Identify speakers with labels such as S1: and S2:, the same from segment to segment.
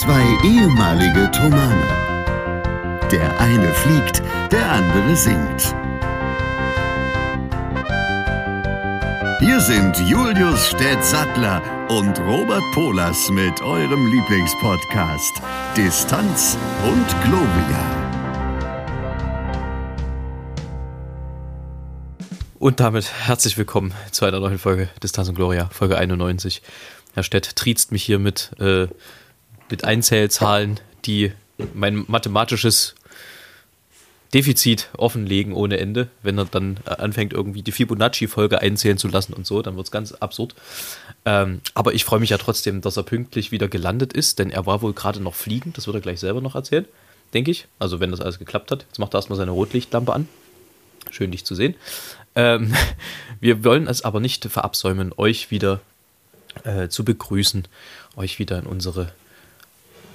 S1: Zwei ehemalige Tomane. Der eine fliegt, der andere singt. Hier sind Julius Städtsattler und Robert Polas mit eurem Lieblingspodcast Distanz und Globia.
S2: Und damit herzlich willkommen zu einer neuen Folge Distanz und Gloria, Folge 91. Herr Stett triezt mich hier mit, äh, mit Einzählzahlen, die mein mathematisches Defizit offenlegen ohne Ende. Wenn er dann äh, anfängt, irgendwie die Fibonacci-Folge einzählen zu lassen und so, dann wird es ganz absurd. Ähm, aber ich freue mich ja trotzdem, dass er pünktlich wieder gelandet ist, denn er war wohl gerade noch fliegen. Das wird er gleich selber noch erzählen, denke ich. Also, wenn das alles geklappt hat. Jetzt macht er erstmal seine Rotlichtlampe an. Schön, dich zu sehen. Ähm, wir wollen es aber nicht verabsäumen, euch wieder äh, zu begrüßen, euch wieder in unsere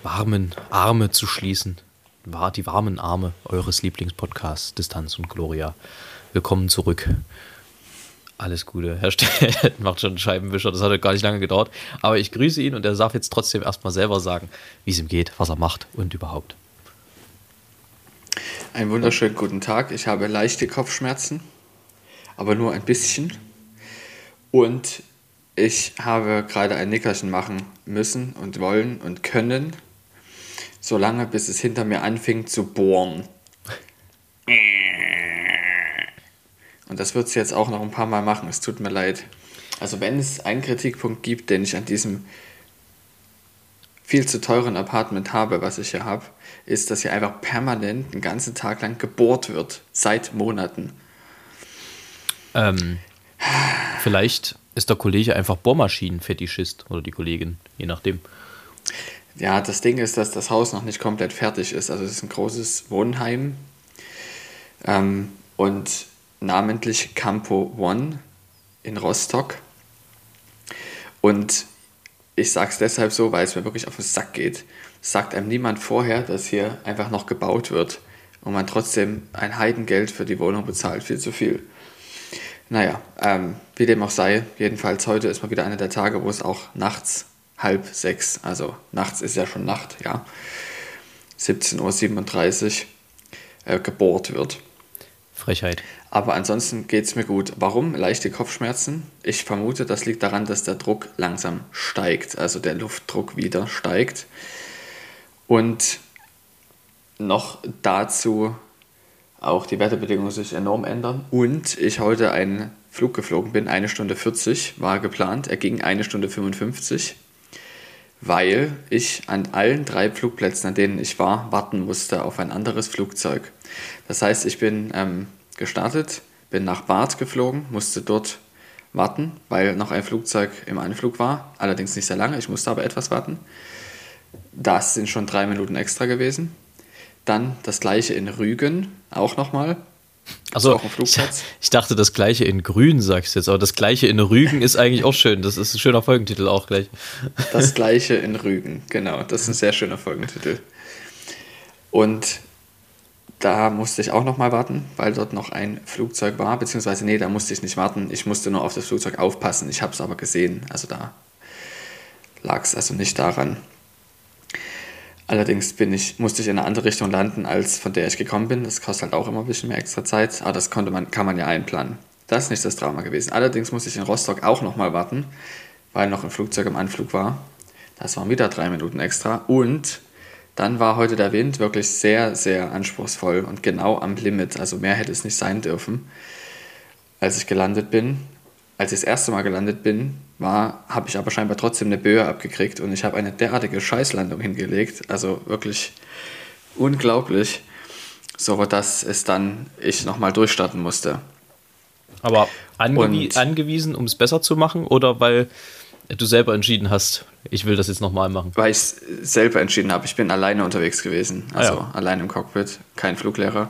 S2: warmen Arme zu schließen. War die warmen Arme eures Lieblingspodcasts Distanz und Gloria. Willkommen zurück. Alles Gute. Herr Stett macht schon einen Scheibenwischer, das hat gar nicht lange gedauert. Aber ich grüße ihn und er darf jetzt trotzdem erstmal selber sagen, wie es ihm geht, was er macht und überhaupt.
S3: Einen wunderschönen guten Tag. Ich habe leichte Kopfschmerzen aber nur ein bisschen. Und ich habe gerade ein Nickerchen machen müssen und wollen und können, solange bis es hinter mir anfing zu bohren. Und das wird es jetzt auch noch ein paar Mal machen. Es tut mir leid. Also wenn es einen Kritikpunkt gibt, den ich an diesem viel zu teuren Apartment habe, was ich hier habe, ist, dass hier einfach permanent den ganzen Tag lang gebohrt wird. Seit Monaten.
S2: Ähm, vielleicht ist der Kollege einfach Bohrmaschinenfetischist oder die Kollegin, je nachdem.
S3: Ja, das Ding ist, dass das Haus noch nicht komplett fertig ist. Also es ist ein großes Wohnheim ähm, und namentlich Campo One in Rostock. Und ich sage es deshalb so, weil es mir wirklich auf den Sack geht. Sagt einem niemand vorher, dass hier einfach noch gebaut wird und man trotzdem ein Heidengeld für die Wohnung bezahlt, viel zu viel. Naja, ähm, wie dem auch sei, jedenfalls heute ist mal wieder einer der Tage, wo es auch nachts halb sechs, also nachts ist ja schon Nacht, ja, 17.37 Uhr äh, gebohrt wird.
S2: Frechheit.
S3: Aber ansonsten geht es mir gut. Warum? Leichte Kopfschmerzen. Ich vermute, das liegt daran, dass der Druck langsam steigt, also der Luftdruck wieder steigt. Und noch dazu auch die Wetterbedingungen sich enorm ändern. Und ich heute einen Flug geflogen bin, eine Stunde 40 war geplant. Er ging eine Stunde 55, weil ich an allen drei Flugplätzen, an denen ich war, warten musste auf ein anderes Flugzeug. Das heißt, ich bin ähm, gestartet, bin nach Bad geflogen, musste dort warten, weil noch ein Flugzeug im Anflug war. Allerdings nicht sehr lange, ich musste aber etwas warten. Das sind schon drei Minuten extra gewesen. Dann das gleiche in Rügen, auch nochmal.
S2: Also ich, ich, dachte das gleiche in Grün, sagst du jetzt, aber das gleiche in Rügen ist eigentlich auch schön. Das ist ein schöner Folgentitel auch gleich.
S3: Das gleiche in Rügen, genau. Das ist ein sehr schöner Folgentitel. Und da musste ich auch nochmal warten, weil dort noch ein Flugzeug war, beziehungsweise nee, da musste ich nicht warten. Ich musste nur auf das Flugzeug aufpassen. Ich habe es aber gesehen. Also da lag es also nicht daran. Allerdings bin ich, musste ich in eine andere Richtung landen, als von der ich gekommen bin. Das kostet halt auch immer ein bisschen mehr extra Zeit, aber das konnte man, kann man ja einplanen. Das ist nicht das Drama gewesen. Allerdings musste ich in Rostock auch nochmal warten, weil noch ein Flugzeug im Anflug war. Das waren wieder drei Minuten extra. Und dann war heute der Wind wirklich sehr, sehr anspruchsvoll und genau am Limit. Also mehr hätte es nicht sein dürfen. Als ich gelandet bin, als ich das erste Mal gelandet bin, war, habe ich aber scheinbar trotzdem eine Böe abgekriegt und ich habe eine derartige Scheißlandung hingelegt. Also wirklich unglaublich. So dass es dann ich nochmal durchstarten musste.
S2: Aber angewie und, angewiesen, um es besser zu machen oder weil du selber entschieden hast, ich will das jetzt nochmal machen?
S3: Weil ich es selber entschieden habe. Ich bin alleine unterwegs gewesen. Also ah ja. allein im Cockpit, kein Fluglehrer.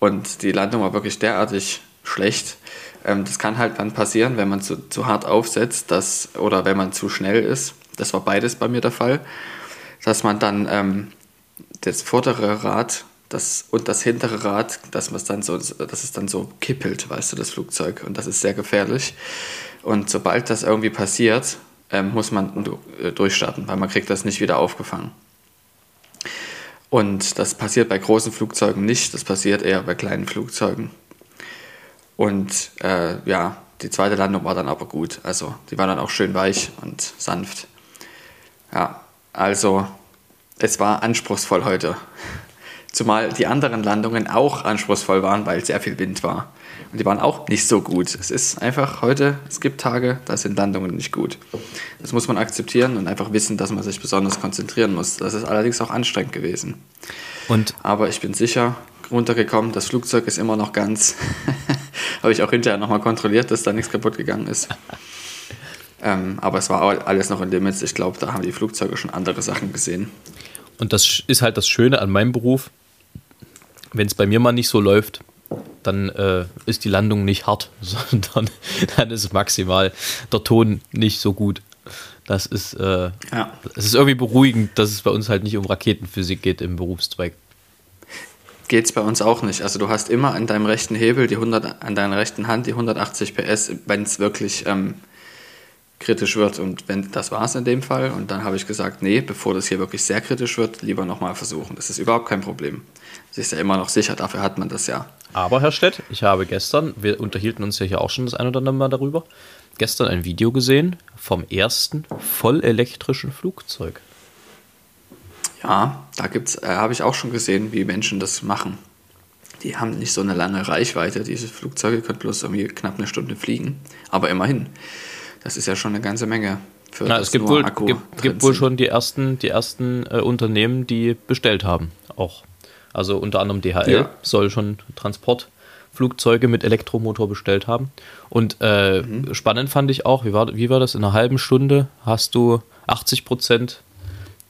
S3: Und die Landung war wirklich derartig schlecht, ähm, das kann halt dann passieren, wenn man zu, zu hart aufsetzt dass, oder wenn man zu schnell ist. Das war beides bei mir der Fall. Dass man dann ähm, das vordere Rad das, und das hintere Rad, dass, man dann so, dass es dann so kippelt, weißt du, das Flugzeug. Und das ist sehr gefährlich. Und sobald das irgendwie passiert, ähm, muss man äh, durchstarten, weil man kriegt das nicht wieder aufgefangen. Und das passiert bei großen Flugzeugen nicht, das passiert eher bei kleinen Flugzeugen. Und äh, ja, die zweite Landung war dann aber gut. Also die war dann auch schön weich und sanft. Ja, also es war anspruchsvoll heute. Zumal die anderen Landungen auch anspruchsvoll waren, weil sehr viel Wind war. Und die waren auch nicht so gut. Es ist einfach heute, es gibt Tage, da sind Landungen nicht gut. Das muss man akzeptieren und einfach wissen, dass man sich besonders konzentrieren muss. Das ist allerdings auch anstrengend gewesen.
S2: Und
S3: Aber ich bin sicher runtergekommen, das Flugzeug ist immer noch ganz. Habe ich auch hinterher nochmal kontrolliert, dass da nichts kaputt gegangen ist. ähm, aber es war alles noch in Limits. Ich glaube, da haben die Flugzeuge schon andere Sachen gesehen.
S2: Und das ist halt das Schöne an meinem Beruf. Wenn es bei mir mal nicht so läuft, dann äh, ist die Landung nicht hart, sondern dann ist maximal der Ton nicht so gut. Das ist, äh,
S3: Ja.
S2: es ist irgendwie beruhigend, dass es bei uns halt nicht um Raketenphysik geht im Berufszweig.
S3: Geht es bei uns auch nicht. Also du hast immer an deinem rechten Hebel, die 100, an deiner rechten Hand die 180 PS, wenn es wirklich ähm, kritisch wird. Und wenn das war es in dem Fall. Und dann habe ich gesagt, nee, bevor das hier wirklich sehr kritisch wird, lieber nochmal versuchen. Das ist überhaupt kein Problem. Das ist ja immer noch sicher, dafür hat man das ja.
S2: Aber, Herr Stett, ich habe gestern, wir unterhielten uns ja hier auch schon das ein oder andere Mal darüber, gestern ein Video gesehen vom ersten vollelektrischen Flugzeug.
S3: Ja, da gibt's, äh, habe ich auch schon gesehen, wie Menschen das machen. Die haben nicht so eine lange Reichweite. Diese Flugzeuge können bloß irgendwie knapp eine Stunde fliegen. Aber immerhin, das ist ja schon eine ganze Menge. Für
S2: Na, es gibt wohl, gibt, gibt wohl schon die ersten, die ersten äh, Unternehmen, die bestellt haben. Auch. Also unter anderem DHL
S3: Ja.
S2: soll schon Transportflugzeuge mit Elektromotor bestellt haben. Und äh,
S3: Mhm.
S2: spannend fand ich auch, wie war, wie war das? In einer halben Stunde hast du 80 Prozent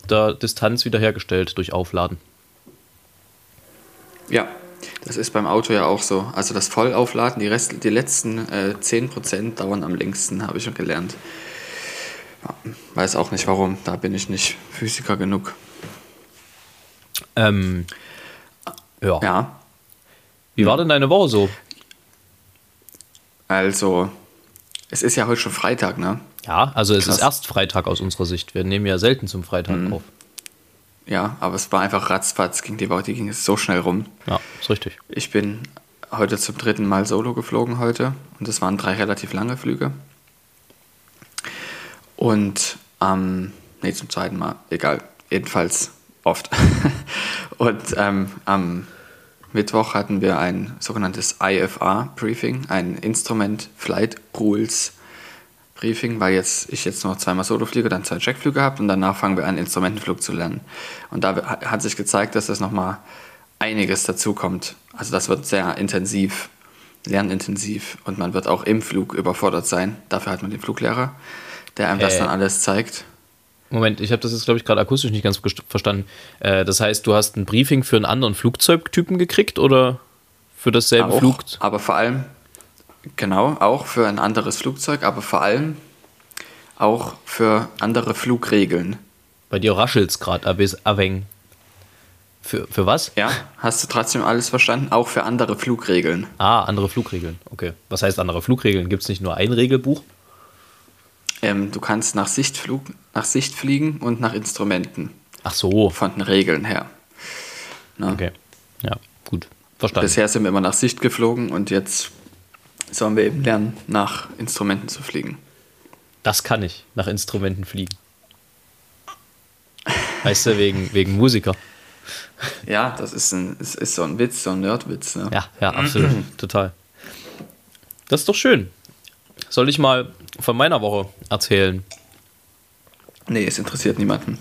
S2: der Distanz wiederhergestellt durch Aufladen.
S3: Ja, das ist beim Auto ja auch so. Also das Vollaufladen, die, Rest, die letzten äh, 10% dauern am längsten, habe ich schon gelernt. Ja, weiß auch nicht warum, da bin ich nicht Physiker genug.
S2: Ähm, ja.
S3: Ja,
S2: Wie war denn deine Woche so?
S3: also es ist ja heute schon Freitag, ne?
S2: Ja, also es
S3: Krass.
S2: ist erst Freitag aus unserer Sicht. Wir nehmen ja selten zum Freitag
S3: Mhm.
S2: auf.
S3: Ja, aber es war einfach ratzfatz, ging die Woche, die ging so schnell rum.
S2: Ja, ist richtig.
S3: Ich bin heute zum dritten Mal solo geflogen heute und es waren drei relativ lange Flüge. Und am, nee, zum zweiten Mal, egal, jedenfalls oft. und ähm, am Mittwoch hatten wir ein sogenanntes IFR-Briefing, ein Instrument Flight Rules Briefing, weil jetzt ich jetzt noch zweimal Solo fliege, dann zwei Checkflüge habe und danach fangen wir an, Instrumentenflug zu lernen. Und da hat sich gezeigt, dass das nochmal einiges dazu kommt. Also das wird sehr intensiv, lernintensiv und man wird auch im Flug überfordert sein. Dafür hat man den Fluglehrer, der einem das
S2: Äh.
S3: dann alles zeigt.
S2: Moment, ich habe das jetzt, glaube ich, gerade akustisch nicht ganz verstanden. Äh, das heißt, du hast ein Briefing für einen anderen Flugzeugtypen gekriegt oder für dasselbe
S3: auch,
S2: Flug?
S3: Aber vor allem, genau, auch für ein anderes Flugzeug, aber vor allem auch für andere Flugregeln.
S2: Bei dir raschelt es gerade, Aveng. Für, für was?
S3: Ja, hast du trotzdem alles verstanden? Auch für andere Flugregeln.
S2: Ah, andere Flugregeln. Okay. Was heißt andere Flugregeln? Gibt es nicht nur ein Regelbuch?
S3: Ähm, du kannst nach Sicht, Flug, nach Sicht fliegen und nach Instrumenten
S2: Ach so.
S3: von den Regeln her. Ne?
S2: Okay. Ja, gut. Verstanden.
S3: Bisher sind wir immer nach Sicht geflogen und jetzt sollen wir eben lernen, nach Instrumenten zu fliegen.
S2: Das kann ich, nach Instrumenten fliegen. Weißt du, wegen, wegen Musiker.
S3: Ja, das ist, ein, es ist so ein Witz, so ein Nerdwitz. Ne?
S2: Ja, ja, absolut. Total. Das ist doch schön. Soll ich mal von meiner Woche erzählen?
S3: Nee, es interessiert niemanden.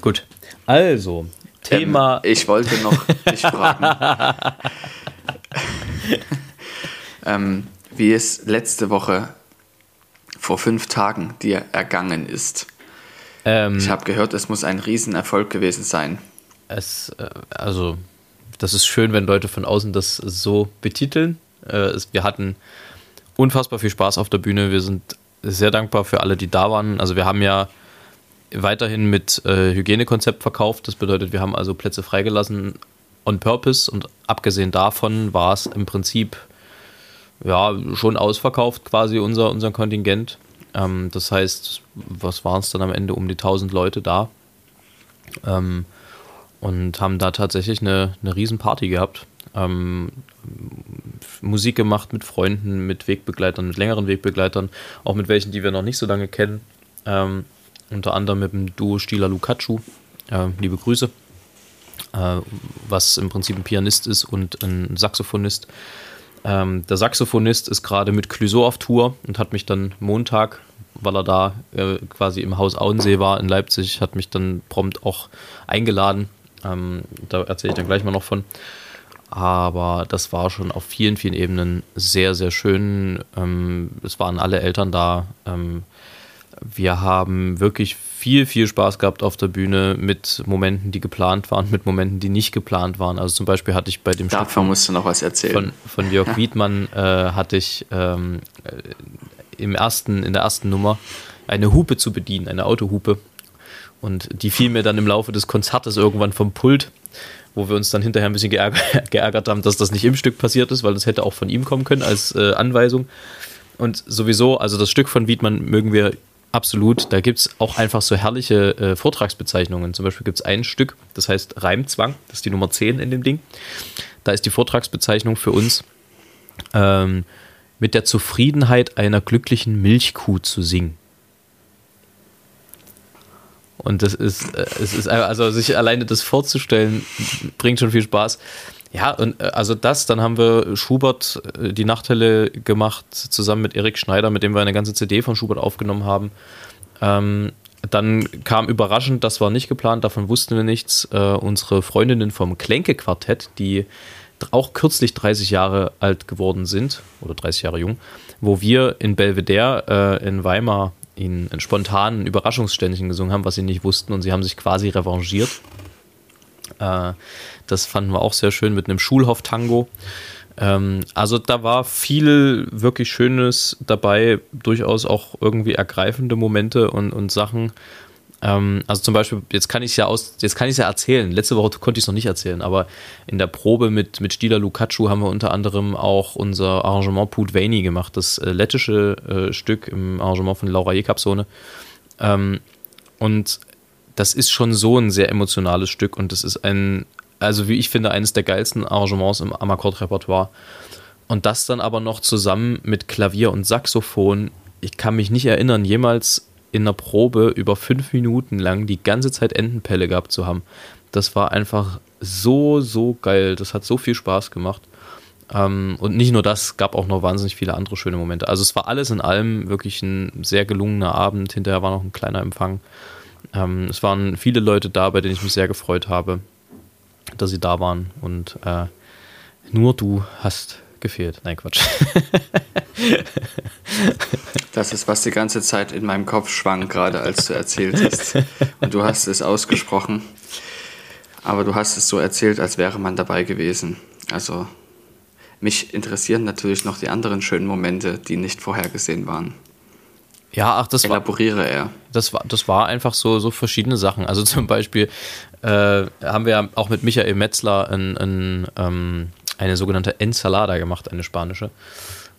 S2: Gut. Also, Thema.
S3: Ähm, ich wollte noch dich fragen, ähm, wie es letzte Woche vor fünf Tagen dir ergangen ist.
S2: ähm,
S3: Ich habe gehört, es muss ein Riesenerfolg gewesen sein.
S2: es, äh, also, das ist schön, wenn Leute von außen das so betiteln. Äh, wir hatten unfassbar viel Spaß auf der Bühne. Wir sind sehr dankbar für alle, die da waren. Also, wir haben ja weiterhin mit äh, Hygienekonzept verkauft. Das bedeutet, wir haben also Plätze freigelassen on purpose und abgesehen davon war es im Prinzip ja schon ausverkauft quasi unser, unser Kontingent. Ähm, das heißt, was waren es dann am Ende? Um die 1000 Leute da. Ähm, und haben da tatsächlich eine, eine Riesenparty gehabt. Ähm, Musik gemacht mit Freunden, mit Wegbegleitern, mit längeren Wegbegleitern, auch mit welchen, die wir noch nicht so lange kennen. Ähm, unter anderem mit dem Duo Stila Lukacu. Äh, liebe Grüße. Äh, was im Prinzip ein Pianist ist und ein Saxophonist. Ähm, der Saxophonist ist gerade mit Clouseau auf Tour und hat mich dann Montag, weil er da äh, quasi im Haus Auensee war in Leipzig, hat mich dann prompt auch eingeladen. Ähm, da erzähle ich dann gleich mal noch von. Aber das war schon auf vielen, vielen Ebenen sehr, sehr schön. Ähm, es waren alle Eltern da. Wir haben wirklich viel, viel Spaß gehabt auf der Bühne mit Momenten, die geplant waren, mit Momenten, die nicht geplant waren. Also zum Beispiel hatte ich bei dem
S3: Davon Stück musst du noch was erzählen.
S2: Von, von Jörg Wiedmann äh, hatte ich ähm, äh, im ersten, in der ersten Nummer eine Hupe zu bedienen, eine Autohupe. Und die fiel mir dann im Laufe des Konzertes irgendwann vom Pult, wo wir uns dann hinterher ein bisschen geärgert, geärgert haben, dass das nicht im Stück passiert ist, weil das hätte auch von ihm kommen können als äh, Anweisung. Und sowieso, also das Stück von Wiedmann mögen wir Absolut. Da gibt es auch einfach so herrliche äh, Vortragsbezeichnungen. Zum Beispiel gibt es ein Stück, das heißt Reimzwang, das ist die Nummer 10 in dem Ding. Da ist die Vortragsbezeichnung für uns ähm, mit der Zufriedenheit einer glücklichen Milchkuh zu singen. Und das ist, äh, es ist also sich alleine das vorzustellen, bringt schon viel Spaß. Ja, und äh, also das, dann haben wir Schubert äh, die Nachthelle gemacht, zusammen mit Erik Schneider, mit dem wir eine ganze CD von Schubert aufgenommen haben. Ähm, dann kam überraschend, das war nicht geplant, davon wussten wir nichts, äh, unsere Freundinnen vom Klenke-Quartett, die auch kürzlich 30 Jahre alt geworden sind, oder 30 Jahre jung, wo wir in Belvedere äh, in Weimar ihnen ein spontanen Überraschungsständchen gesungen haben, was sie nicht wussten und sie haben sich quasi revanchiert. Äh, das fanden wir auch sehr schön mit einem Schulhof-Tango. Ähm, also da war viel wirklich Schönes dabei, durchaus auch irgendwie ergreifende Momente und, und Sachen. Ähm, also zum Beispiel, jetzt kann ich ja aus, jetzt kann ich ja erzählen. Letzte Woche konnte ich es noch nicht erzählen, aber in der Probe mit, mit Stila Lukacu haben wir unter anderem auch unser Arrangement Put Vaini gemacht, das äh, lettische äh, Stück im Arrangement von Laura Jekapsone. Ähm, und das ist schon so ein sehr emotionales Stück und das ist ein, also wie ich finde, eines der geilsten Arrangements im Amakord-Repertoire. Und das dann aber noch zusammen mit Klavier und Saxophon. Ich kann mich nicht erinnern, jemals in einer Probe über fünf Minuten lang die ganze Zeit Entenpelle gehabt zu haben. Das war einfach so, so geil. Das hat so viel Spaß gemacht. Ähm, und nicht nur das, gab auch noch wahnsinnig viele andere schöne Momente. Also es war alles in allem wirklich ein sehr gelungener Abend. Hinterher war noch ein kleiner Empfang. Ähm, es waren viele Leute da, bei denen ich mich sehr gefreut habe, dass sie da waren. Und äh, nur du hast gefehlt. Nein, Quatsch.
S3: das ist, was die ganze Zeit in meinem Kopf schwang, gerade als du erzählt hast. Und du hast es ausgesprochen. Aber du hast es so erzählt, als wäre man dabei gewesen. Also mich interessieren natürlich noch die anderen schönen Momente, die nicht vorhergesehen waren.
S2: Ja, ach, das
S3: Elaboriere war. er.
S2: Das war, das war einfach so, so verschiedene Sachen. Also zum Beispiel äh, haben wir auch mit Michael Metzler ein, ein, ähm, eine sogenannte Ensalada gemacht, eine spanische.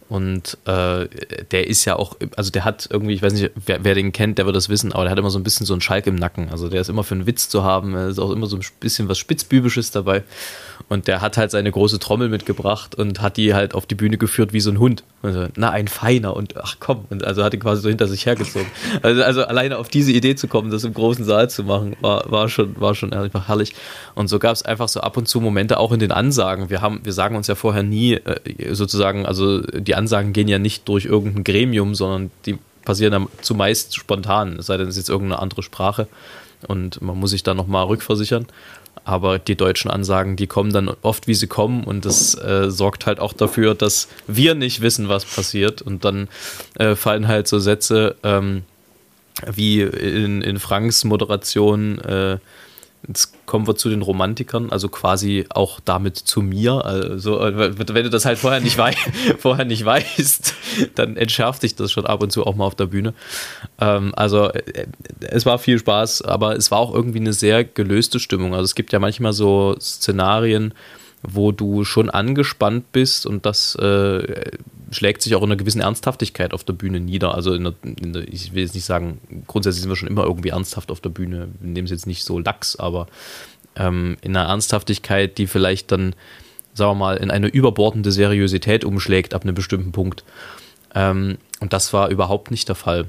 S2: Und äh, der ist ja auch, also der hat irgendwie, ich weiß nicht, wer, wer, den kennt, der wird das wissen, aber der hat immer so ein bisschen so einen Schalk im Nacken. Also der ist immer für einen Witz zu haben, er ist auch immer so ein bisschen was Spitzbübisches dabei. Und der hat halt seine große Trommel mitgebracht und hat die halt auf die Bühne geführt wie so ein Hund. Also, na, ein Feiner und ach komm. Und also hat ihn quasi so hinter sich hergezogen. Also, also alleine auf diese Idee zu kommen, das im großen Saal zu machen, war, war schon, war schon einfach herrlich. Und so gab es einfach so ab und zu Momente auch in den Ansagen. Wir haben, wir sagen uns ja vorher nie äh, sozusagen, also die Ansagen gehen ja nicht durch irgendein Gremium, sondern die passieren dann zumeist spontan, es sei denn, es ist jetzt irgendeine andere Sprache und man muss sich da nochmal rückversichern. Aber die deutschen Ansagen, die kommen dann oft, wie sie kommen und das äh, sorgt halt auch dafür, dass wir nicht wissen, was passiert und dann äh, fallen halt so Sätze ähm, wie in, in Franks Moderation, äh, Jetzt kommen wir zu den Romantikern, also quasi auch damit zu mir. Also, wenn du das halt vorher nicht, wei vorher nicht weißt, dann entschärft sich das schon ab und zu auch mal auf der Bühne. Ähm, also, äh, es war viel Spaß, aber es war auch irgendwie eine sehr gelöste Stimmung. Also, es gibt ja manchmal so Szenarien, wo du schon angespannt bist und das äh, schlägt sich auch in einer gewissen Ernsthaftigkeit auf der Bühne nieder. Also in der, in der, ich will jetzt nicht sagen, grundsätzlich sind wir schon immer irgendwie ernsthaft auf der Bühne. Wir nehmen es jetzt nicht so lax, aber ähm, in einer Ernsthaftigkeit, die vielleicht dann, sagen wir mal, in eine überbordende Seriosität umschlägt ab einem bestimmten Punkt. Ähm, und das war überhaupt nicht der Fall.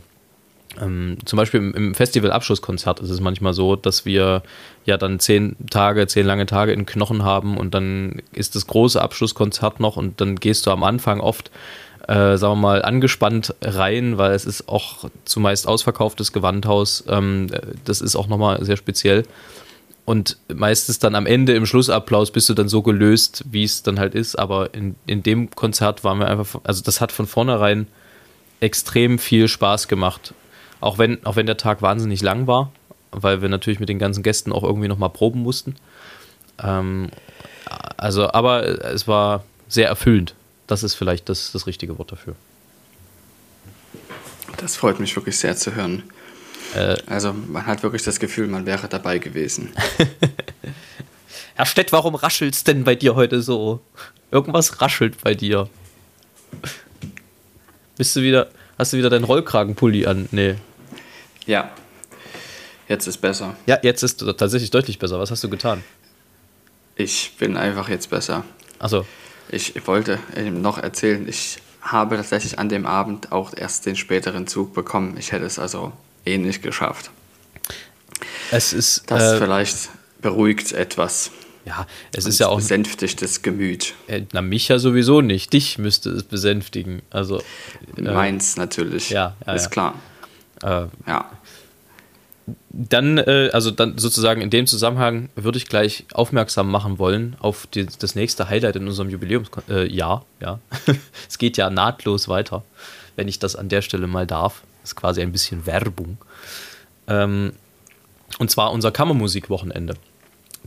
S2: Ähm, zum Beispiel im, im Festival-Abschlusskonzert ist es manchmal so, dass wir ja dann zehn Tage, zehn lange Tage in Knochen haben und dann ist das große Abschlusskonzert noch und dann gehst du am Anfang oft, äh, sagen wir mal, angespannt rein, weil es ist auch zumeist ausverkauftes Gewandhaus. Ähm, das ist auch nochmal sehr speziell. Und meistens dann am Ende im Schlussapplaus bist du dann so gelöst, wie es dann halt ist. Aber in, in dem Konzert waren wir einfach, also das hat von vornherein extrem viel Spaß gemacht. Auch wenn, auch wenn der Tag wahnsinnig lang war, weil wir natürlich mit den ganzen Gästen auch irgendwie nochmal proben mussten. Ähm, also, aber es war sehr erfüllend. Das ist vielleicht das, das richtige Wort dafür.
S3: Das freut mich wirklich sehr zu hören.
S2: Äh,
S3: also man hat wirklich das Gefühl, man wäre dabei gewesen.
S2: Herr Stett, warum raschelt's denn bei dir heute so? Irgendwas raschelt bei dir. Bist du wieder, hast du wieder deinen Rollkragenpulli an? Nee.
S3: Ja, jetzt ist besser.
S2: Ja, jetzt ist tatsächlich deutlich besser. Was hast du getan?
S3: Ich bin einfach jetzt besser.
S2: Also,
S3: Ich wollte eben noch erzählen, ich habe tatsächlich an dem Abend auch erst den späteren Zug bekommen. Ich hätte es also eh nicht geschafft.
S2: es ist,
S3: Das
S2: äh,
S3: vielleicht beruhigt etwas.
S2: ja, es ist ja auch,
S3: besänftigt das Gemüt.
S2: äh, na, mich ja sowieso nicht. Dich müsste es besänftigen. Also, äh,
S3: Meins natürlich.
S2: ja, ja,
S3: ist
S2: ja.
S3: klar.
S2: Äh,
S3: Ja.
S2: dann, äh, also dann sozusagen in dem Zusammenhang würde ich gleich aufmerksam machen wollen auf die, das nächste Highlight in unserem Jubiläumsjahr. Äh, ja. es geht ja nahtlos weiter, wenn ich das an der Stelle mal darf. Das ist quasi ein bisschen Werbung. Ähm, und zwar unser Kammermusikwochenende.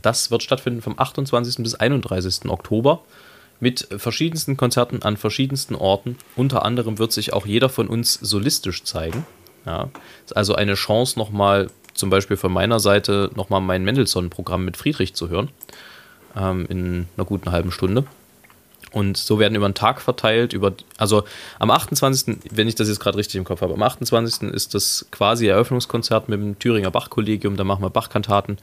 S2: Das wird stattfinden vom 28. bis 31. Oktober mit verschiedensten Konzerten an verschiedensten Orten. Unter anderem wird sich auch jeder von uns solistisch zeigen. Ja, ist also eine Chance, nochmal, zum Beispiel von meiner Seite, nochmal mein Mendelssohn-Programm mit Friedrich zu hören. Ähm, in einer guten halben Stunde. Und so werden über den Tag verteilt, über, also am 28., wenn ich das jetzt gerade richtig im Kopf habe, am 28. ist das quasi Eröffnungskonzert mit dem Thüringer Bach-Kollegium, da machen wir Bachkantaten.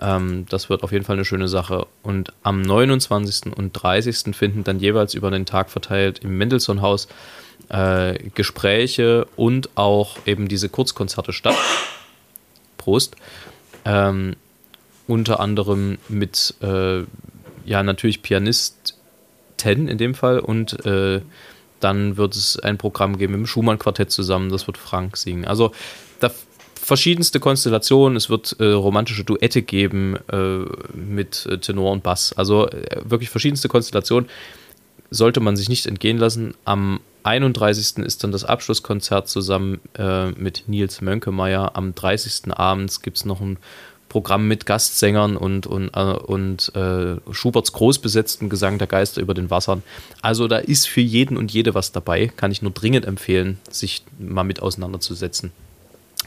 S2: Ähm, das wird auf jeden Fall eine schöne Sache. Und am 29. und 30. finden dann jeweils über den Tag verteilt im Mendelssohn-Haus äh, Gespräche und auch eben diese Kurzkonzerte statt. Prost. Ähm, unter anderem mit, äh, ja, natürlich Pianisten in dem Fall und äh, dann wird es ein Programm geben mit dem Schumann-Quartett zusammen, das wird Frank singen. Also da verschiedenste Konstellationen, es wird äh, romantische Duette geben äh, mit äh, Tenor und Bass. Also äh, wirklich verschiedenste Konstellationen sollte man sich nicht entgehen lassen. Am 31. ist dann das Abschlusskonzert zusammen äh, mit Nils Mönkemeyer. Am 30. abends gibt es noch ein Programm mit Gastsängern und, und, äh, und äh, Schuberts großbesetzten Gesang der Geister über den Wassern. Also da ist für jeden und jede was dabei. Kann ich nur dringend empfehlen, sich mal mit auseinanderzusetzen.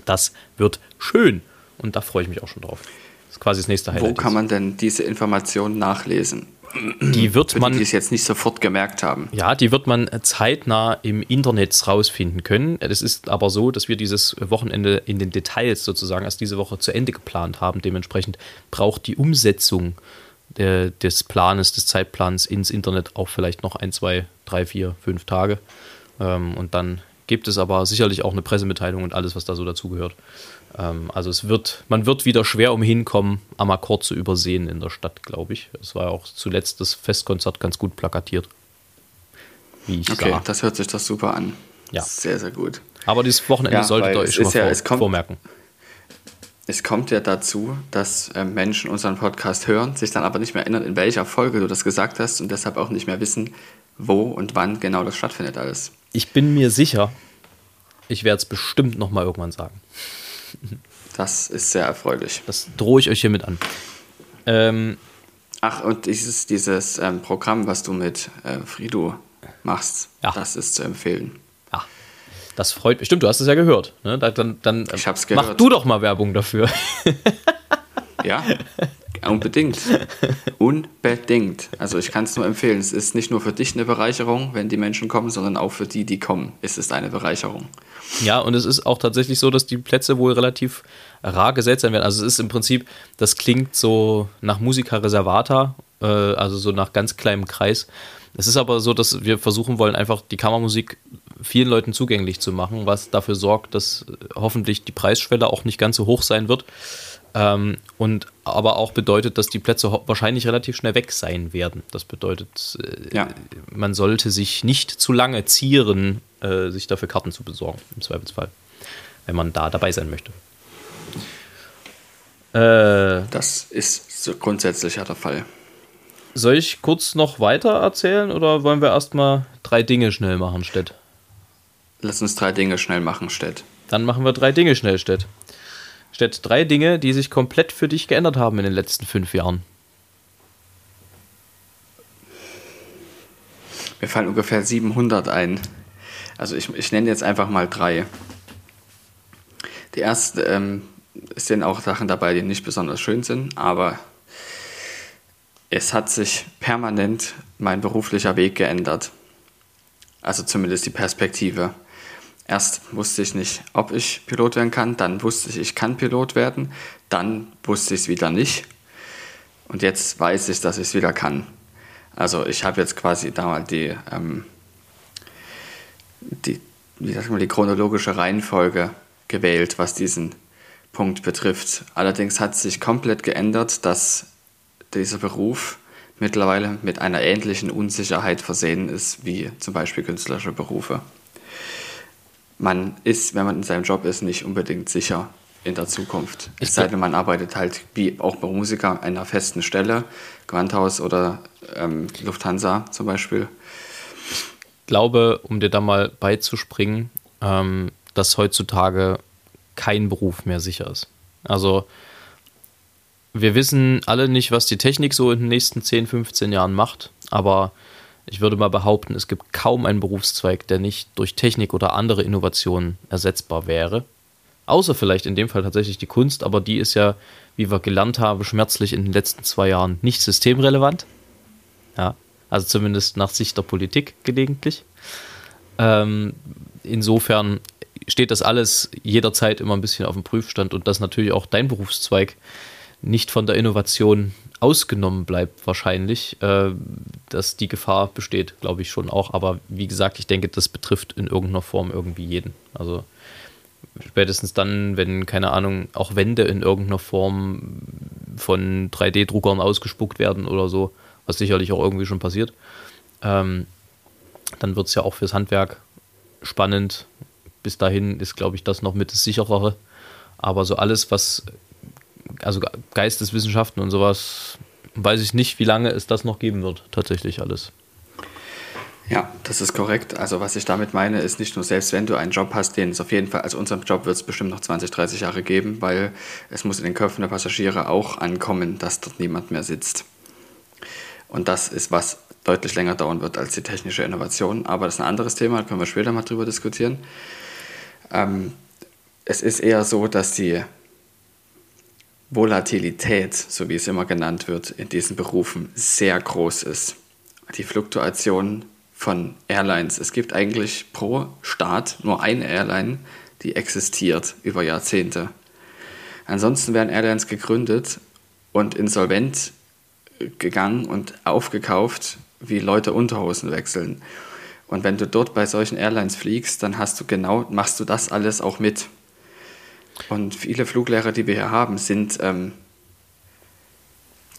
S2: Das wird schön und da freue ich mich auch schon drauf. Das ist quasi das nächste Highlight.
S3: Wo kann man denn diese Informationen nachlesen?
S2: Die wird
S3: Für die,
S2: man
S3: die es jetzt nicht sofort gemerkt haben.
S2: Ja, die wird man zeitnah im Internet rausfinden können. Es ist aber so, dass wir dieses Wochenende in den Details sozusagen erst diese Woche zu Ende geplant haben. Dementsprechend braucht die Umsetzung der, des Planes, des Zeitplans ins Internet auch vielleicht noch ein, zwei, drei, vier, fünf Tage. Ähm, und dann gibt es aber sicherlich auch eine Pressemitteilung und alles, was da so dazugehört. Ähm, also es wird, man wird wieder schwer umhin kommen, am Akkord zu übersehen in der Stadt, glaube ich. Es war ja auch zuletzt das Festkonzert ganz gut plakatiert. Wie ich
S3: Okay,
S2: sah.
S3: das hört sich doch super an.
S2: Ja.
S3: Sehr, sehr gut.
S2: Aber dieses Wochenende
S3: Ja,
S2: solltet ihr euch schon mal
S3: ja-
S2: vor,
S3: es kommt-
S2: vormerken.
S3: Es kommt ja dazu, dass äh, Menschen unseren Podcast hören, sich dann aber nicht mehr erinnern, in welcher Folge du das gesagt hast und deshalb auch nicht mehr wissen, wo und wann genau das stattfindet alles.
S2: Ich bin mir sicher, ich werde es bestimmt noch mal irgendwann sagen.
S3: Das ist sehr erfreulich.
S2: Das drohe ich euch hiermit an. Ähm,
S3: Ach, und dieses, dieses ähm, Programm, was du mit äh, Frido machst,
S2: Ja.
S3: das ist zu empfehlen.
S2: ja, das freut mich. Stimmt, du hast es ja gehört. Ne? Da- Dann, dann
S3: Ich hab's
S2: mach
S3: gehört.
S2: du doch mal Werbung dafür.
S3: Ja, Unbedingt. Unbedingt. Also ich kann es nur empfehlen. Es ist nicht nur für dich eine Bereicherung, wenn die Menschen kommen, sondern auch für die, die kommen, ist es eine Bereicherung.
S2: Ja, und es ist auch tatsächlich so, dass die Plätze wohl relativ rar gesetzt sein werden. Also es ist im Prinzip, das klingt so nach Musica Reservata, äh, also so nach ganz kleinem Kreis. Es ist aber so, dass wir versuchen wollen, einfach die Kammermusik vielen Leuten zugänglich zu machen, was dafür sorgt, dass hoffentlich die Preisschwelle auch nicht ganz so hoch sein wird. Ähm, und aber auch bedeutet, dass die Plätze wahrscheinlich relativ schnell weg sein werden. Das bedeutet, äh, ja. man sollte sich nicht zu lange zieren, äh, sich dafür Karten zu besorgen, im Zweifelsfall, wenn man da dabei sein möchte.
S3: Äh, das ist so grundsätzlich ja der Fall.
S2: Soll ich kurz noch weiter erzählen oder wollen wir erstmal drei Dinge schnell machen, Stett?
S3: Lass uns drei Dinge schnell machen, Stett.
S2: Dann machen wir drei Dinge schnell, Stett. Stett, drei Dinge, die sich komplett für dich geändert haben in den letzten fünf Jahren.
S3: Mir fallen ungefähr 700 ein. Also ich, ich nenne jetzt einfach mal drei. Die erste, ähm, sind auch Sachen dabei, die nicht besonders schön sind, aber es hat sich permanent mein beruflicher Weg geändert. Also zumindest die Perspektive. Erst wusste ich nicht, ob ich Pilot werden kann, dann wusste ich, ich kann Pilot werden, dann wusste ich es wieder nicht. Und jetzt weiß ich, dass ich es wieder kann. Also ich habe jetzt quasi damals die, ähm, die, wie sagt man, die chronologische Reihenfolge gewählt, was diesen Punkt betrifft. Allerdings hat sich komplett geändert, dass dieser Beruf mittlerweile mit einer ähnlichen Unsicherheit versehen ist wie zum Beispiel künstlerische Berufe. Man ist, wenn man in seinem Job ist, nicht unbedingt sicher in der Zukunft. Es sei denn, man arbeitet halt wie auch bei Musiker an einer festen Stelle, Gewandhaus oder ähm, Lufthansa zum Beispiel.
S2: Ich glaube, um dir da mal beizuspringen, ähm, dass heutzutage kein Beruf mehr sicher ist. Also wir wissen alle nicht, was die Technik so in den nächsten 10, 15 Jahren macht, aber ich würde mal behaupten, es gibt kaum einen Berufszweig, der nicht durch Technik oder andere Innovationen ersetzbar wäre. Außer vielleicht in dem Fall tatsächlich die Kunst, aber die ist ja, wie wir gelernt haben, schmerzlich in den letzten zwei Jahren nicht systemrelevant. Ja, also zumindest nach Sicht der Politik gelegentlich. Ähm, insofern steht das alles jederzeit immer ein bisschen auf dem Prüfstand und das natürlich auch dein Berufszweig nicht von der Innovation ausgenommen bleibt, wahrscheinlich, äh, dass die Gefahr besteht, glaube ich schon auch. Aber wie gesagt, ich denke, das betrifft in irgendeiner Form irgendwie jeden. Also spätestens dann, wenn, keine Ahnung, auch Wände in irgendeiner Form von 3D-Druckern ausgespuckt werden oder so, was sicherlich auch irgendwie schon passiert, ähm, dann wird es ja auch fürs Handwerk spannend. Bis dahin ist, glaube ich, das noch mit das sicherere. Aber so alles, was also Geisteswissenschaften und sowas, weiß ich nicht, wie lange es das noch geben wird, tatsächlich alles.
S3: Ja, das ist korrekt. Also was ich damit meine, ist nicht nur selbst wenn du einen Job hast, den es auf jeden Fall, also unseren Job wird es bestimmt noch 20, 30 Jahre geben, weil es muss in den Köpfen der Passagiere auch ankommen, dass dort niemand mehr sitzt. Und das ist was deutlich länger dauern wird als die technische Innovation. Aber das ist ein anderes Thema, da können wir später mal drüber diskutieren. Ähm, es ist eher so, dass die Volatilität, so wie es immer genannt wird, in diesen Berufen sehr groß ist. Die Fluktuation von Airlines. Es gibt eigentlich pro Staat nur eine Airline, die existiert über Jahrzehnte. Ansonsten werden Airlines gegründet und insolvent gegangen und aufgekauft, wie Leute Unterhosen wechseln. Und wenn du dort bei solchen Airlines fliegst, dann hast du genau, machst du das alles auch mit. Und viele Fluglehrer, die wir hier haben, sind ähm,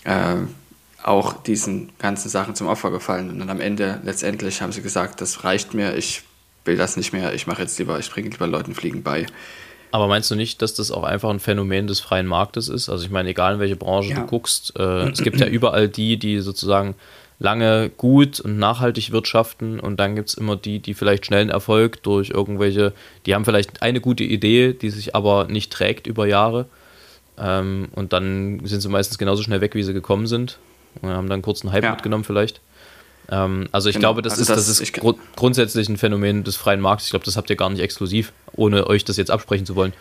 S3: äh, auch diesen ganzen Sachen zum Opfer gefallen. Und dann am Ende, letztendlich, haben sie gesagt, das reicht mir, ich will das nicht mehr, ich mache jetzt lieber, ich bringe lieber Leuten Fliegen bei.
S2: Aber meinst du nicht, dass das auch einfach ein Phänomen des freien Marktes ist? Also ich meine, egal in welche Branche ja. du guckst, äh, es gibt ja überall die, die sozusagen lange gut und nachhaltig wirtschaften und dann gibt es immer die, die vielleicht schnellen Erfolg durch irgendwelche, die haben vielleicht eine gute Idee, die sich aber nicht trägt über Jahre ähm, und dann sind sie meistens genauso schnell weg, wie sie gekommen sind und haben dann kurz einen Hype ja. mitgenommen vielleicht. Ähm, also ich genau. glaube, das, also ist, das, das ist gru grundsätzlich ein Phänomen des freien Marktes. Ich glaube, das habt ihr gar nicht exklusiv, ohne euch das jetzt absprechen zu wollen.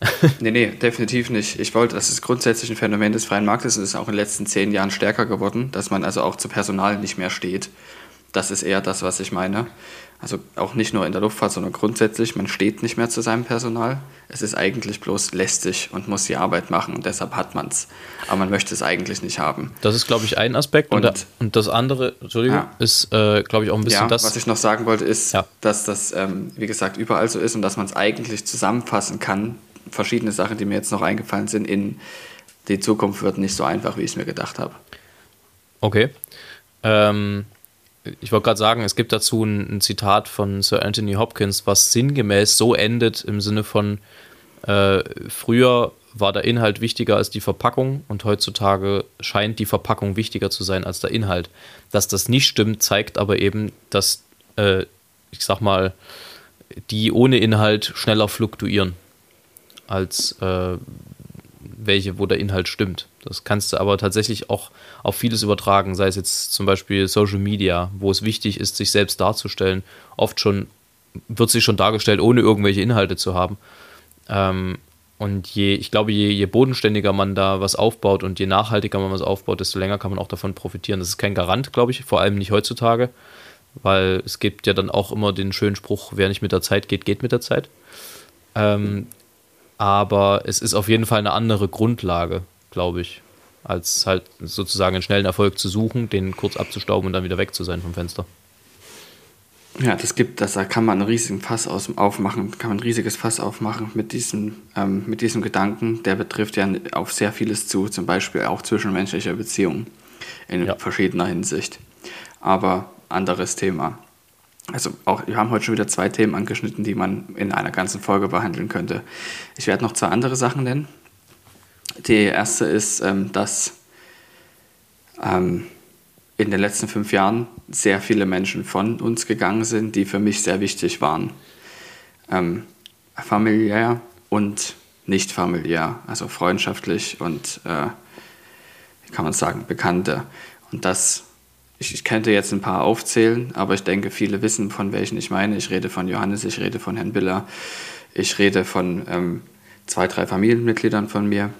S3: nee, nee, definitiv nicht. Ich wollte, das ist grundsätzlich ein Phänomen des freien Marktes und ist auch in den letzten zehn Jahren stärker geworden, dass man also auch zu Personal nicht mehr steht. Das ist eher das, was ich meine. Also auch nicht nur in der Luftfahrt, sondern grundsätzlich, man steht nicht mehr zu seinem Personal. Es ist eigentlich bloß lästig und muss die Arbeit machen und deshalb hat man es. Aber man möchte es eigentlich nicht haben.
S2: Das ist, glaube ich, ein Aspekt. Und, und, und das andere, Entschuldigung, ja. ist, äh, glaube ich, auch ein bisschen
S3: ja,
S2: das.
S3: Was ich noch sagen wollte, ist, ja. dass das, ähm, wie gesagt, überall so ist und dass man es eigentlich zusammenfassen kann. Verschiedene Sachen, die mir jetzt noch eingefallen sind, in die Zukunft wird nicht so einfach, wie ich es mir gedacht habe.
S2: Okay. Ähm, ich wollte gerade sagen, es gibt dazu ein, ein, Zitat von Sir Anthony Hopkins, was sinngemäß so endet im Sinne von, äh, früher war der Inhalt wichtiger als die Verpackung und heutzutage scheint die Verpackung wichtiger zu sein als der Inhalt. Dass das nicht stimmt, zeigt aber eben, dass, äh, ich sag mal, die ohne Inhalt schneller fluktuieren als äh, welche, wo der Inhalt stimmt. Das kannst du aber tatsächlich auch auf vieles übertragen, sei es jetzt zum Beispiel Social Media, wo es wichtig ist, sich selbst darzustellen. Oft schon wird sich schon dargestellt, ohne irgendwelche Inhalte zu haben. Ähm, und je, ich glaube, je, je bodenständiger man da was aufbaut und je nachhaltiger man was aufbaut, desto länger kann man auch davon profitieren. Das ist kein Garant, glaube ich, vor allem nicht heutzutage, weil es gibt ja dann auch immer den schönen Spruch, wer nicht mit der Zeit geht, geht mit der Zeit. Ähm, aber es ist auf jeden Fall eine andere Grundlage, glaube ich, als halt sozusagen einen schnellen Erfolg zu suchen, den kurz abzustauben und dann wieder weg zu sein vom Fenster.
S3: Ja, das gibt, das, da kann man einen riesigen Fass aus, aufmachen, kann man ein riesiges Fass aufmachen mit diesem, ähm, mit diesem Gedanken. Der betrifft ja auf sehr vieles zu, zum Beispiel auch zwischenmenschliche Beziehungen in ja. verschiedener Hinsicht. Aber anderes Thema. Also auch, wir haben heute schon wieder zwei Themen angeschnitten, die man in einer ganzen Folge behandeln könnte. Ich werde noch zwei andere Sachen nennen. Die erste ist, ähm, dass ähm, in den letzten fünf Jahren sehr viele Menschen von uns gegangen sind, die für mich sehr wichtig waren. Ähm, familiär und nicht familiär, also freundschaftlich und, äh, wie kann man sagen, Bekannte. Und das ich, ich könnte jetzt ein paar aufzählen, aber ich denke, viele wissen, von welchen ich meine. Ich rede von Johannes, ich rede von Herrn Biller, ich rede von ähm, zwei, drei Familienmitgliedern von mir.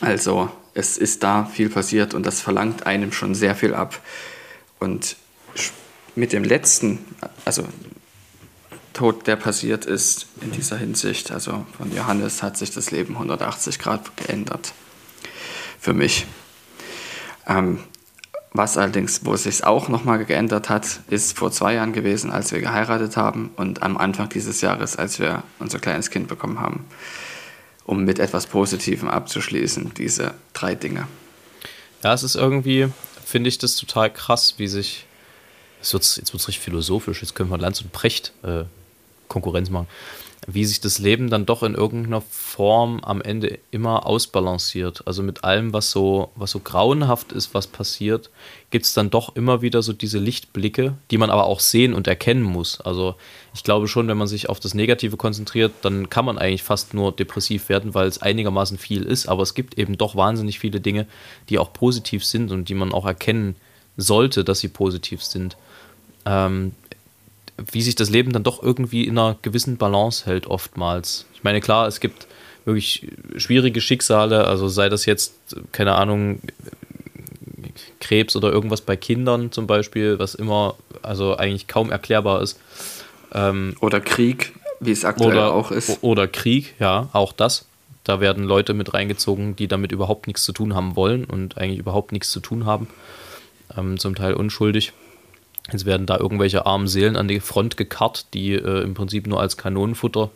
S3: Also es ist da viel passiert und das verlangt einem schon sehr viel ab. Und mit dem letzten, also Tod, der passiert ist in dieser Hinsicht, also von Johannes hat sich das Leben 180 Grad geändert. Für mich. Ähm, was allerdings, wo es sich auch nochmal geändert hat, ist vor zwei Jahren gewesen, als wir geheiratet haben und am Anfang dieses Jahres, als wir unser kleines Kind bekommen haben. Um mit etwas Positivem abzuschließen, diese drei Dinge.
S2: Ja, es ist irgendwie, finde ich das total krass, wie sich, jetzt wird es richtig philosophisch, jetzt können wir Lanz und Precht äh, Konkurrenz machen wie sich das Leben dann doch in irgendeiner Form am Ende immer ausbalanciert. Also mit allem, was so, was so grauenhaft ist, was passiert, gibt es dann doch immer wieder so diese Lichtblicke, die man aber auch sehen und erkennen muss. Also ich glaube schon, wenn man sich auf das Negative konzentriert, dann kann man eigentlich fast nur depressiv werden, weil es einigermaßen viel ist. Aber es gibt eben doch wahnsinnig viele Dinge, die auch positiv sind und die man auch erkennen sollte, dass sie positiv sind. Ähm, wie sich das Leben dann doch irgendwie in einer gewissen Balance hält, oftmals. Ich meine, klar, es gibt wirklich schwierige Schicksale, also sei das jetzt, keine Ahnung, Krebs oder irgendwas bei Kindern zum Beispiel, was immer, also eigentlich kaum erklärbar ist.
S3: Ähm, oder Krieg, wie es aktuell
S2: oder,
S3: auch ist.
S2: Oder Krieg, ja, auch das. Da werden Leute mit reingezogen, die damit überhaupt nichts zu tun haben wollen und eigentlich überhaupt nichts zu tun haben. Ähm, zum Teil unschuldig. Jetzt werden da irgendwelche armen Seelen an die Front gekarrt, die äh, im Prinzip nur als Kanonenfutter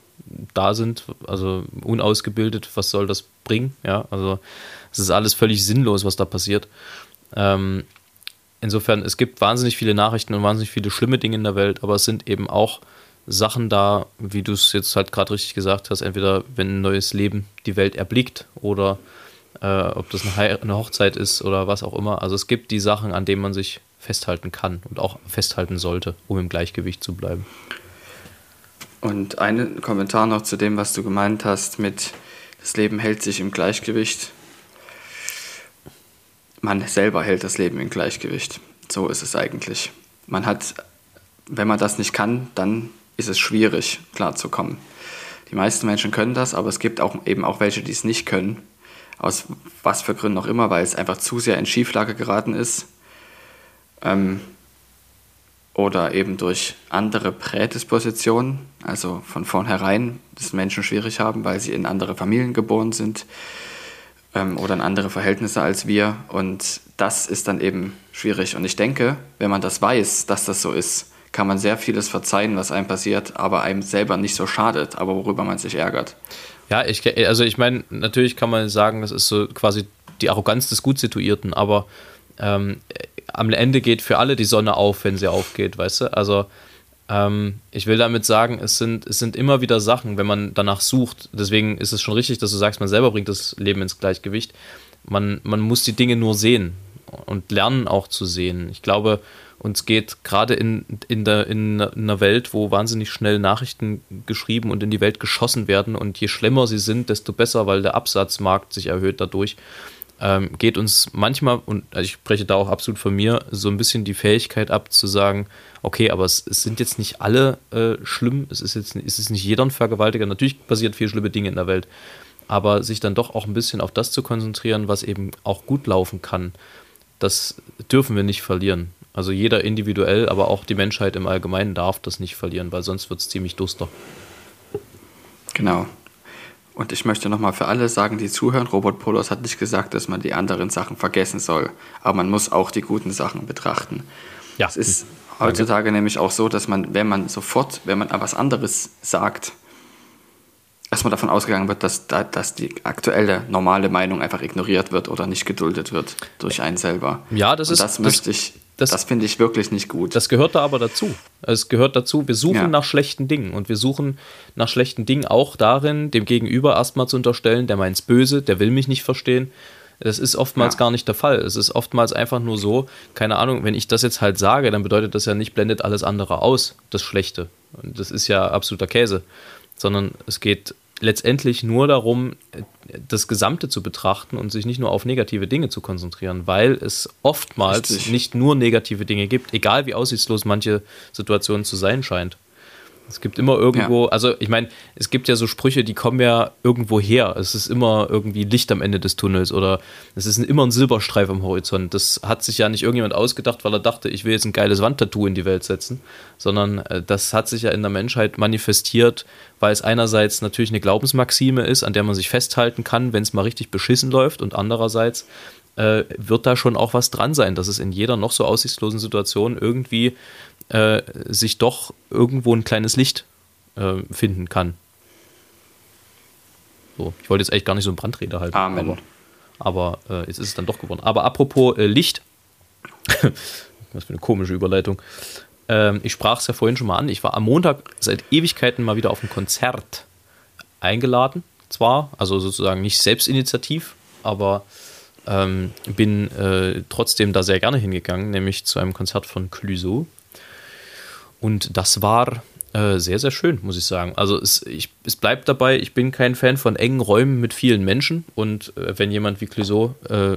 S2: da sind, also unausgebildet. Was soll das bringen? Ja, also es ist alles völlig sinnlos, was da passiert. Ähm, insofern, es gibt wahnsinnig viele Nachrichten und wahnsinnig viele schlimme Dinge in der Welt, aber es sind eben auch Sachen da, wie du es jetzt halt gerade richtig gesagt hast, entweder wenn ein neues Leben die Welt erblickt oder äh, ob das eine, eine Hochzeit ist oder was auch immer. Also es gibt die Sachen, an denen man sich festhalten kann und auch festhalten sollte, um im Gleichgewicht zu bleiben.
S3: Und ein Kommentar noch zu dem, was du gemeint hast mit das Leben hält sich im Gleichgewicht. Man selber hält das Leben im Gleichgewicht. So ist es eigentlich. Man hat, wenn man das nicht kann, dann ist es schwierig, klarzukommen. Die meisten Menschen können das, aber es gibt auch eben auch welche, die es nicht können. Aus was für Gründen auch immer, weil es einfach zu sehr in Schieflage geraten ist. Ähm, oder eben durch andere Prädispositionen, also von vornherein, dass Menschen schwierig haben, weil sie in andere Familien geboren sind ähm, oder in andere Verhältnisse als wir. Und das ist dann eben schwierig. Und ich denke, wenn man das weiß, dass das so ist, kann man sehr vieles verzeihen, was einem passiert, aber einem selber nicht so schadet, aber worüber man sich ärgert.
S2: Ja, ich, also ich meine, natürlich kann man sagen, das ist so quasi die Arroganz des Gutsituierten, aber ähm, am Ende geht für alle die Sonne auf, wenn sie aufgeht, weißt du? Also ähm, ich will damit sagen, es sind, es sind immer wieder Sachen, wenn man danach sucht. Deswegen ist es schon richtig, dass du sagst, man selber bringt das Leben ins Gleichgewicht. Man, man muss die Dinge nur sehen und lernen auch zu sehen. Ich glaube, uns geht gerade in, in, der, in einer Welt, wo wahnsinnig schnell Nachrichten geschrieben und in die Welt geschossen werden und je schlimmer sie sind, desto besser, weil der Absatzmarkt sich erhöht dadurch ähm, geht uns manchmal, und also ich spreche da auch absolut von mir, so ein bisschen die Fähigkeit ab zu sagen, okay, aber es, es sind jetzt nicht alle äh, schlimm, es ist jetzt es ist nicht jeder ein Vergewaltiger, natürlich passiert viel schlimme Dinge in der Welt, aber sich dann doch auch ein bisschen auf das zu konzentrieren, was eben auch gut laufen kann, das dürfen wir nicht verlieren. Also jeder individuell, aber auch die Menschheit im Allgemeinen darf das nicht verlieren, weil sonst wird es ziemlich duster.
S3: Genau. Und ich möchte nochmal für alle sagen, die zuhören, Robert Polos hat nicht gesagt, dass man die anderen Sachen vergessen soll. Aber man muss auch die guten Sachen betrachten. Ja. Es ist heutzutage nämlich auch so, dass man, wenn man sofort, wenn man etwas anderes sagt, erstmal davon ausgegangen wird, dass, dass die aktuelle normale Meinung einfach ignoriert wird oder nicht geduldet wird durch einen selber.
S2: Ja, das Und ist.
S3: Das möchte ich das, das finde ich wirklich nicht gut.
S2: Das gehört da aber dazu. Es gehört dazu, wir suchen ja. nach schlechten Dingen und wir suchen nach schlechten Dingen auch darin, dem Gegenüber erstmal zu unterstellen, der meint's böse, der will mich nicht verstehen. Das ist oftmals ja. gar nicht der Fall. Es ist oftmals einfach nur so, keine Ahnung, wenn ich das jetzt halt sage, dann bedeutet das ja nicht, blendet alles andere aus, das Schlechte. Und das ist ja absoluter Käse. Sondern es geht letztendlich nur darum, das Gesamte zu betrachten und sich nicht nur auf negative Dinge zu konzentrieren, weil es oftmals Richtig. nicht nur negative Dinge gibt, egal wie aussichtslos manche Situationen zu sein scheint. Es gibt immer irgendwo, ja. also ich meine, es gibt ja so Sprüche, die kommen ja irgendwo her. Es ist immer irgendwie Licht am Ende des Tunnels oder es ist immer ein Silberstreif am Horizont. Das hat sich ja nicht irgendjemand ausgedacht, weil er dachte, ich will jetzt ein geiles Wandtattoo in die Welt setzen, sondern äh, das hat sich ja in der Menschheit manifestiert, weil es einerseits natürlich eine Glaubensmaxime ist, an der man sich festhalten kann, wenn es mal richtig beschissen läuft und andererseits äh, wird da schon auch was dran sein, dass es in jeder noch so aussichtslosen Situation irgendwie äh, sich doch irgendwo ein kleines Licht äh, finden kann. So, ich wollte jetzt eigentlich gar nicht so ein Brandrede halten, Amen. aber, aber äh, jetzt ist es dann doch geworden. Aber apropos äh, Licht, was für eine komische Überleitung. Ähm, ich sprach es ja vorhin schon mal an. Ich war am Montag seit Ewigkeiten mal wieder auf ein Konzert eingeladen. Zwar, also sozusagen nicht selbstinitiativ, aber ähm, bin äh, trotzdem da sehr gerne hingegangen, nämlich zu einem Konzert von Clouseau. Und das war äh, sehr, sehr schön, muss ich sagen. Also es, ich, es bleibt dabei, ich bin kein Fan von engen Räumen mit vielen Menschen. Und äh, wenn jemand wie Clouseau äh,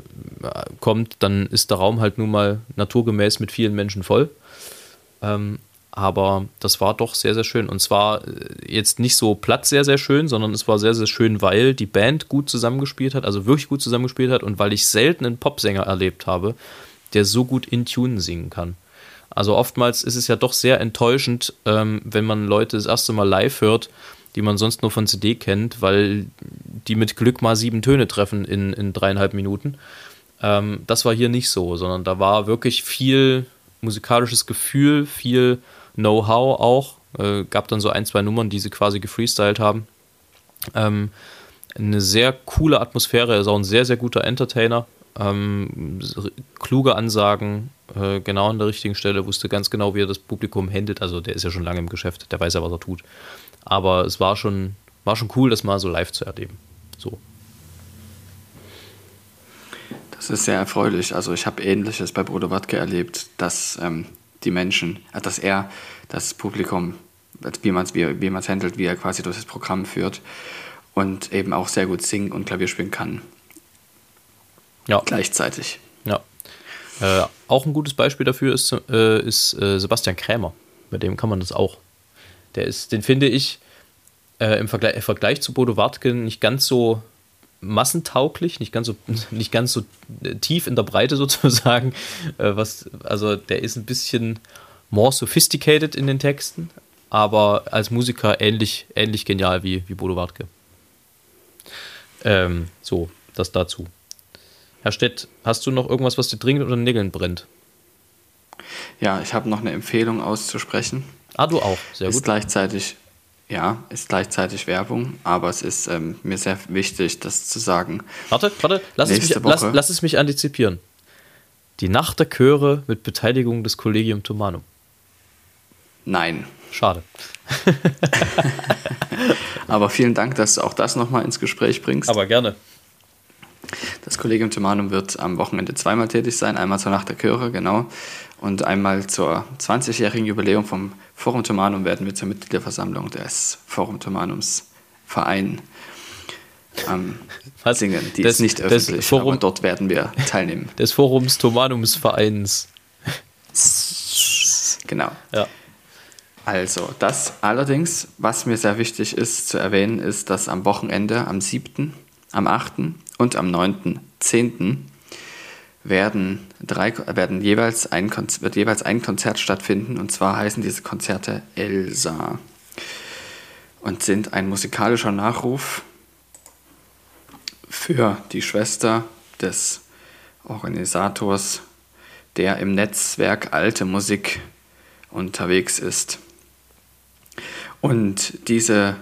S2: kommt, dann ist der Raum halt nun mal naturgemäß mit vielen Menschen voll. Ähm, aber das war doch sehr, sehr schön. Und zwar äh, jetzt nicht so platt sehr, sehr schön, sondern es war sehr, sehr schön, weil die Band gut zusammengespielt hat, also wirklich gut zusammengespielt hat und weil ich selten einen Popsänger erlebt habe, der so gut in Tune singen kann. Also oftmals ist es ja doch sehr enttäuschend, ähm, wenn man Leute das erste Mal live hört, die man sonst nur von CD kennt, weil die mit Glück mal sieben Töne treffen in, in dreieinhalb Minuten. Ähm, das war hier nicht so, sondern da war wirklich viel musikalisches Gefühl, viel Know-how auch. Äh, gab dann so ein, zwei Nummern, die sie quasi gefreestylt haben. Ähm, eine sehr coole Atmosphäre, er ist auch ein sehr, sehr guter Entertainer. Ähm, kluge Ansagen, äh, genau an der richtigen Stelle, wusste ganz genau, wie er das Publikum handelt. Also der ist ja schon lange im Geschäft, der weiß ja, was er tut. Aber es war schon, war schon cool, das mal so live zu erleben. So.
S3: Das ist sehr erfreulich. Also ich habe Ähnliches bei Bruder Wattke erlebt, dass ähm, die Menschen, äh, dass er das Publikum, wie man es wie, wie handelt, wie er quasi durch das Programm führt und eben auch sehr gut singen und Klavier spielen kann. Ja. Gleichzeitig.
S2: Äh, auch ein gutes Beispiel dafür ist, äh, ist äh, Sebastian Krämer. Bei dem kann man das auch. Der ist, den finde ich, äh, im, Vergleich, im Vergleich zu Bodo Wartke nicht ganz so massentauglich, nicht ganz so, nicht ganz so äh, tief in der Breite sozusagen. Was, also der ist ein bisschen more sophisticated in den Texten, aber als Musiker ähnlich, ähnlich genial wie, wie Bodo Wartke. Ähm, so, das dazu. Herr Stett, hast du noch irgendwas, was dir dringend unter den Nägeln brennt?
S3: Ja, ich habe noch eine Empfehlung auszusprechen.
S2: Ah, du auch, sehr
S3: ist
S2: gut.
S3: Gleichzeitig, ja, ist gleichzeitig Werbung, aber es ist ähm, mir sehr wichtig, das zu sagen.
S2: Warte, warte, lass es, mich, lass, lass es mich antizipieren. Die Nacht der Chöre mit Beteiligung des Collegium Thomanum.
S3: Nein.
S2: Schade.
S3: aber vielen Dank, dass du auch das nochmal ins Gespräch bringst.
S2: Aber gerne.
S3: Das Kollegium Thomanum wird am Wochenende zweimal tätig sein, einmal zur Nacht der Chöre, genau, und einmal zur 20-jährigen Jubiläum vom Forum Thomanum werden wir zur Mitgliederversammlung des Forum Thomanums Verein ähm, singen. Die
S2: des,
S3: ist nicht öffentlich, Forum, aber dort werden wir teilnehmen.
S2: Des Forums Thomanums Vereins.
S3: Genau.
S2: Ja.
S3: Also, das allerdings, was mir sehr wichtig ist zu erwähnen, ist, dass am Wochenende, am 7., am 8. und am 9.10. werden, werden wird jeweils ein Konzert stattfinden und zwar heißen diese Konzerte Elsa und sind ein musikalischer Nachruf für die Schwester des Organisators, der im Netzwerk Alte Musik unterwegs ist. Und diese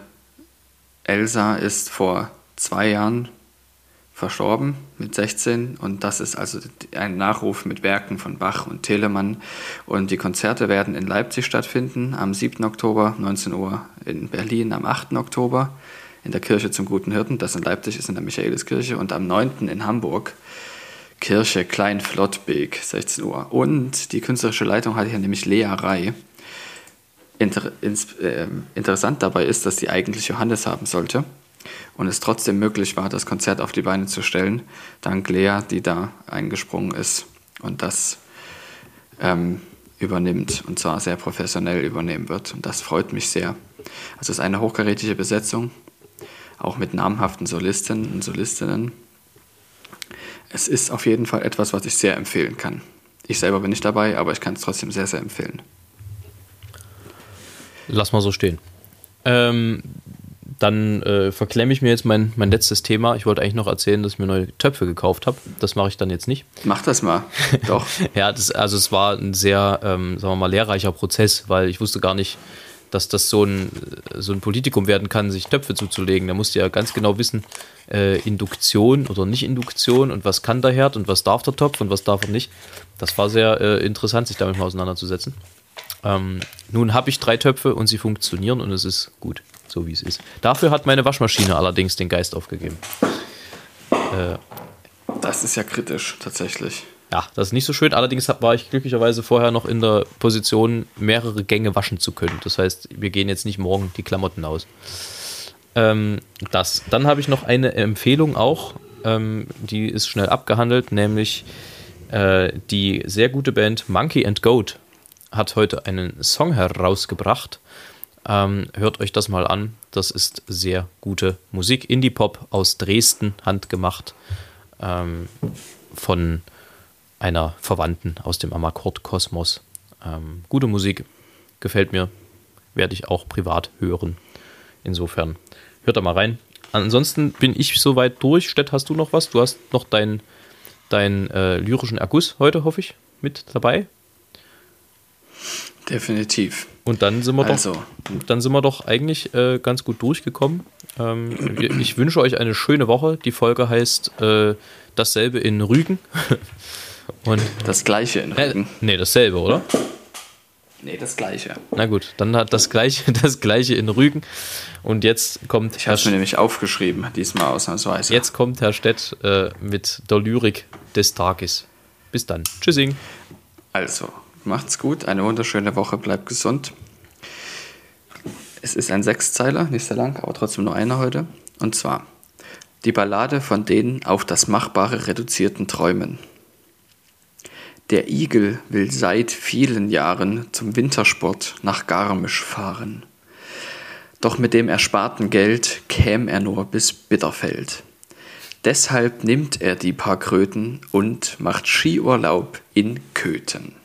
S3: Elsa ist vor zwei Jahren verstorben mit 16 und das ist also ein Nachruf mit Werken von Bach und Telemann und die Konzerte werden in Leipzig stattfinden am 7. Oktober, 19 Uhr in Berlin am 8. Oktober in der Kirche zum Guten Hirten, das in Leipzig ist in der Michaeliskirche und am 9. in Hamburg Kirche Klein-Flottbek, 16 Uhr. Und die künstlerische Leitung hat hier nämlich Lea Rai. Inter äh, interessant dabei ist, dass die eigentlich Johannes haben sollte und es trotzdem möglich war, das Konzert auf die Beine zu stellen, dank Lea, die da eingesprungen ist und das ähm, übernimmt und zwar sehr professionell übernehmen wird. Und das freut mich sehr. Also es ist eine hochkarätige Besetzung, auch mit namhaften Solisten und Solistinnen. Es ist auf jeden Fall etwas, was ich sehr empfehlen kann. Ich selber bin nicht dabei, aber ich kann es trotzdem sehr, sehr empfehlen.
S2: Lass mal so stehen. Ähm, dann äh, verklemme ich mir jetzt mein, mein letztes Thema. Ich wollte eigentlich noch erzählen, dass ich mir neue Töpfe gekauft habe. Das mache ich dann jetzt nicht.
S3: Mach das mal. Doch.
S2: ja, das, also es war ein sehr, ähm, sagen wir mal, lehrreicher Prozess, weil ich wusste gar nicht, dass das so ein, so ein Politikum werden kann, sich Töpfe zuzulegen. Da musste ja ganz genau wissen, äh, Induktion oder nicht Induktion und was kann der Herd und was darf der Topf und was darf er nicht. Das war sehr äh, interessant, sich damit mal auseinanderzusetzen. Ähm, nun habe ich drei Töpfe und sie funktionieren und es ist gut, so wie es ist. Dafür hat meine Waschmaschine allerdings den Geist aufgegeben.
S3: Äh, das ist ja kritisch, tatsächlich.
S2: Ja, das ist nicht so schön. Allerdings war ich glücklicherweise vorher noch in der Position, mehrere Gänge waschen zu können. Das heißt, wir gehen jetzt nicht morgen die Klamotten aus. Ähm, das. Dann habe ich noch eine Empfehlung auch. Ähm, die ist schnell abgehandelt, nämlich äh, die sehr gute Band Monkey and Goat hat heute einen Song herausgebracht. Ähm, hört euch das mal an. Das ist sehr gute Musik. Indie-Pop aus Dresden, handgemacht. Ähm, von einer Verwandten aus dem Amakord-Kosmos. Ähm, gute Musik, gefällt mir, werde ich auch privat hören. Insofern, hört da mal rein. Ansonsten bin ich soweit durch. Stett, hast du noch was? Du hast noch deinen dein, äh, lyrischen Erguss heute, hoffe ich, mit dabei.
S3: Definitiv.
S2: Und dann sind wir also. doch, dann sind wir doch eigentlich äh, ganz gut durchgekommen. Ähm, ich wünsche euch eine schöne Woche. Die Folge heißt äh, dasselbe in Rügen.
S3: Und das gleiche in Rügen. Äh,
S2: nee, dasselbe, oder?
S3: Nee, das gleiche.
S2: Na gut, dann hat das gleiche, das gleiche in Rügen. Und jetzt kommt.
S3: Ich habe es mir nämlich aufgeschrieben, diesmal ausnahmsweise.
S2: Jetzt kommt Herr Stett äh, mit der Lyrik des Tages. Bis dann. Tschüssing.
S3: Also, macht's gut, eine wunderschöne Woche, bleibt gesund. Es ist ein Sechszeiler, nicht sehr lang, aber trotzdem nur einer heute. Und zwar die Ballade von den auf das Machbare reduzierten Träumen. Der Igel will seit vielen Jahren zum Wintersport nach Garmisch fahren. Doch mit dem ersparten Geld käm er nur bis Bitterfeld. Deshalb nimmt er die paar Kröten und macht Skiurlaub in Köthen.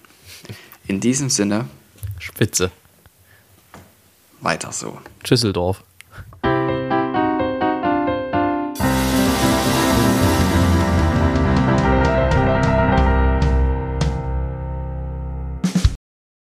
S3: In diesem Sinne,
S2: Spitze.
S3: weiter so.
S2: Schüsseldorf.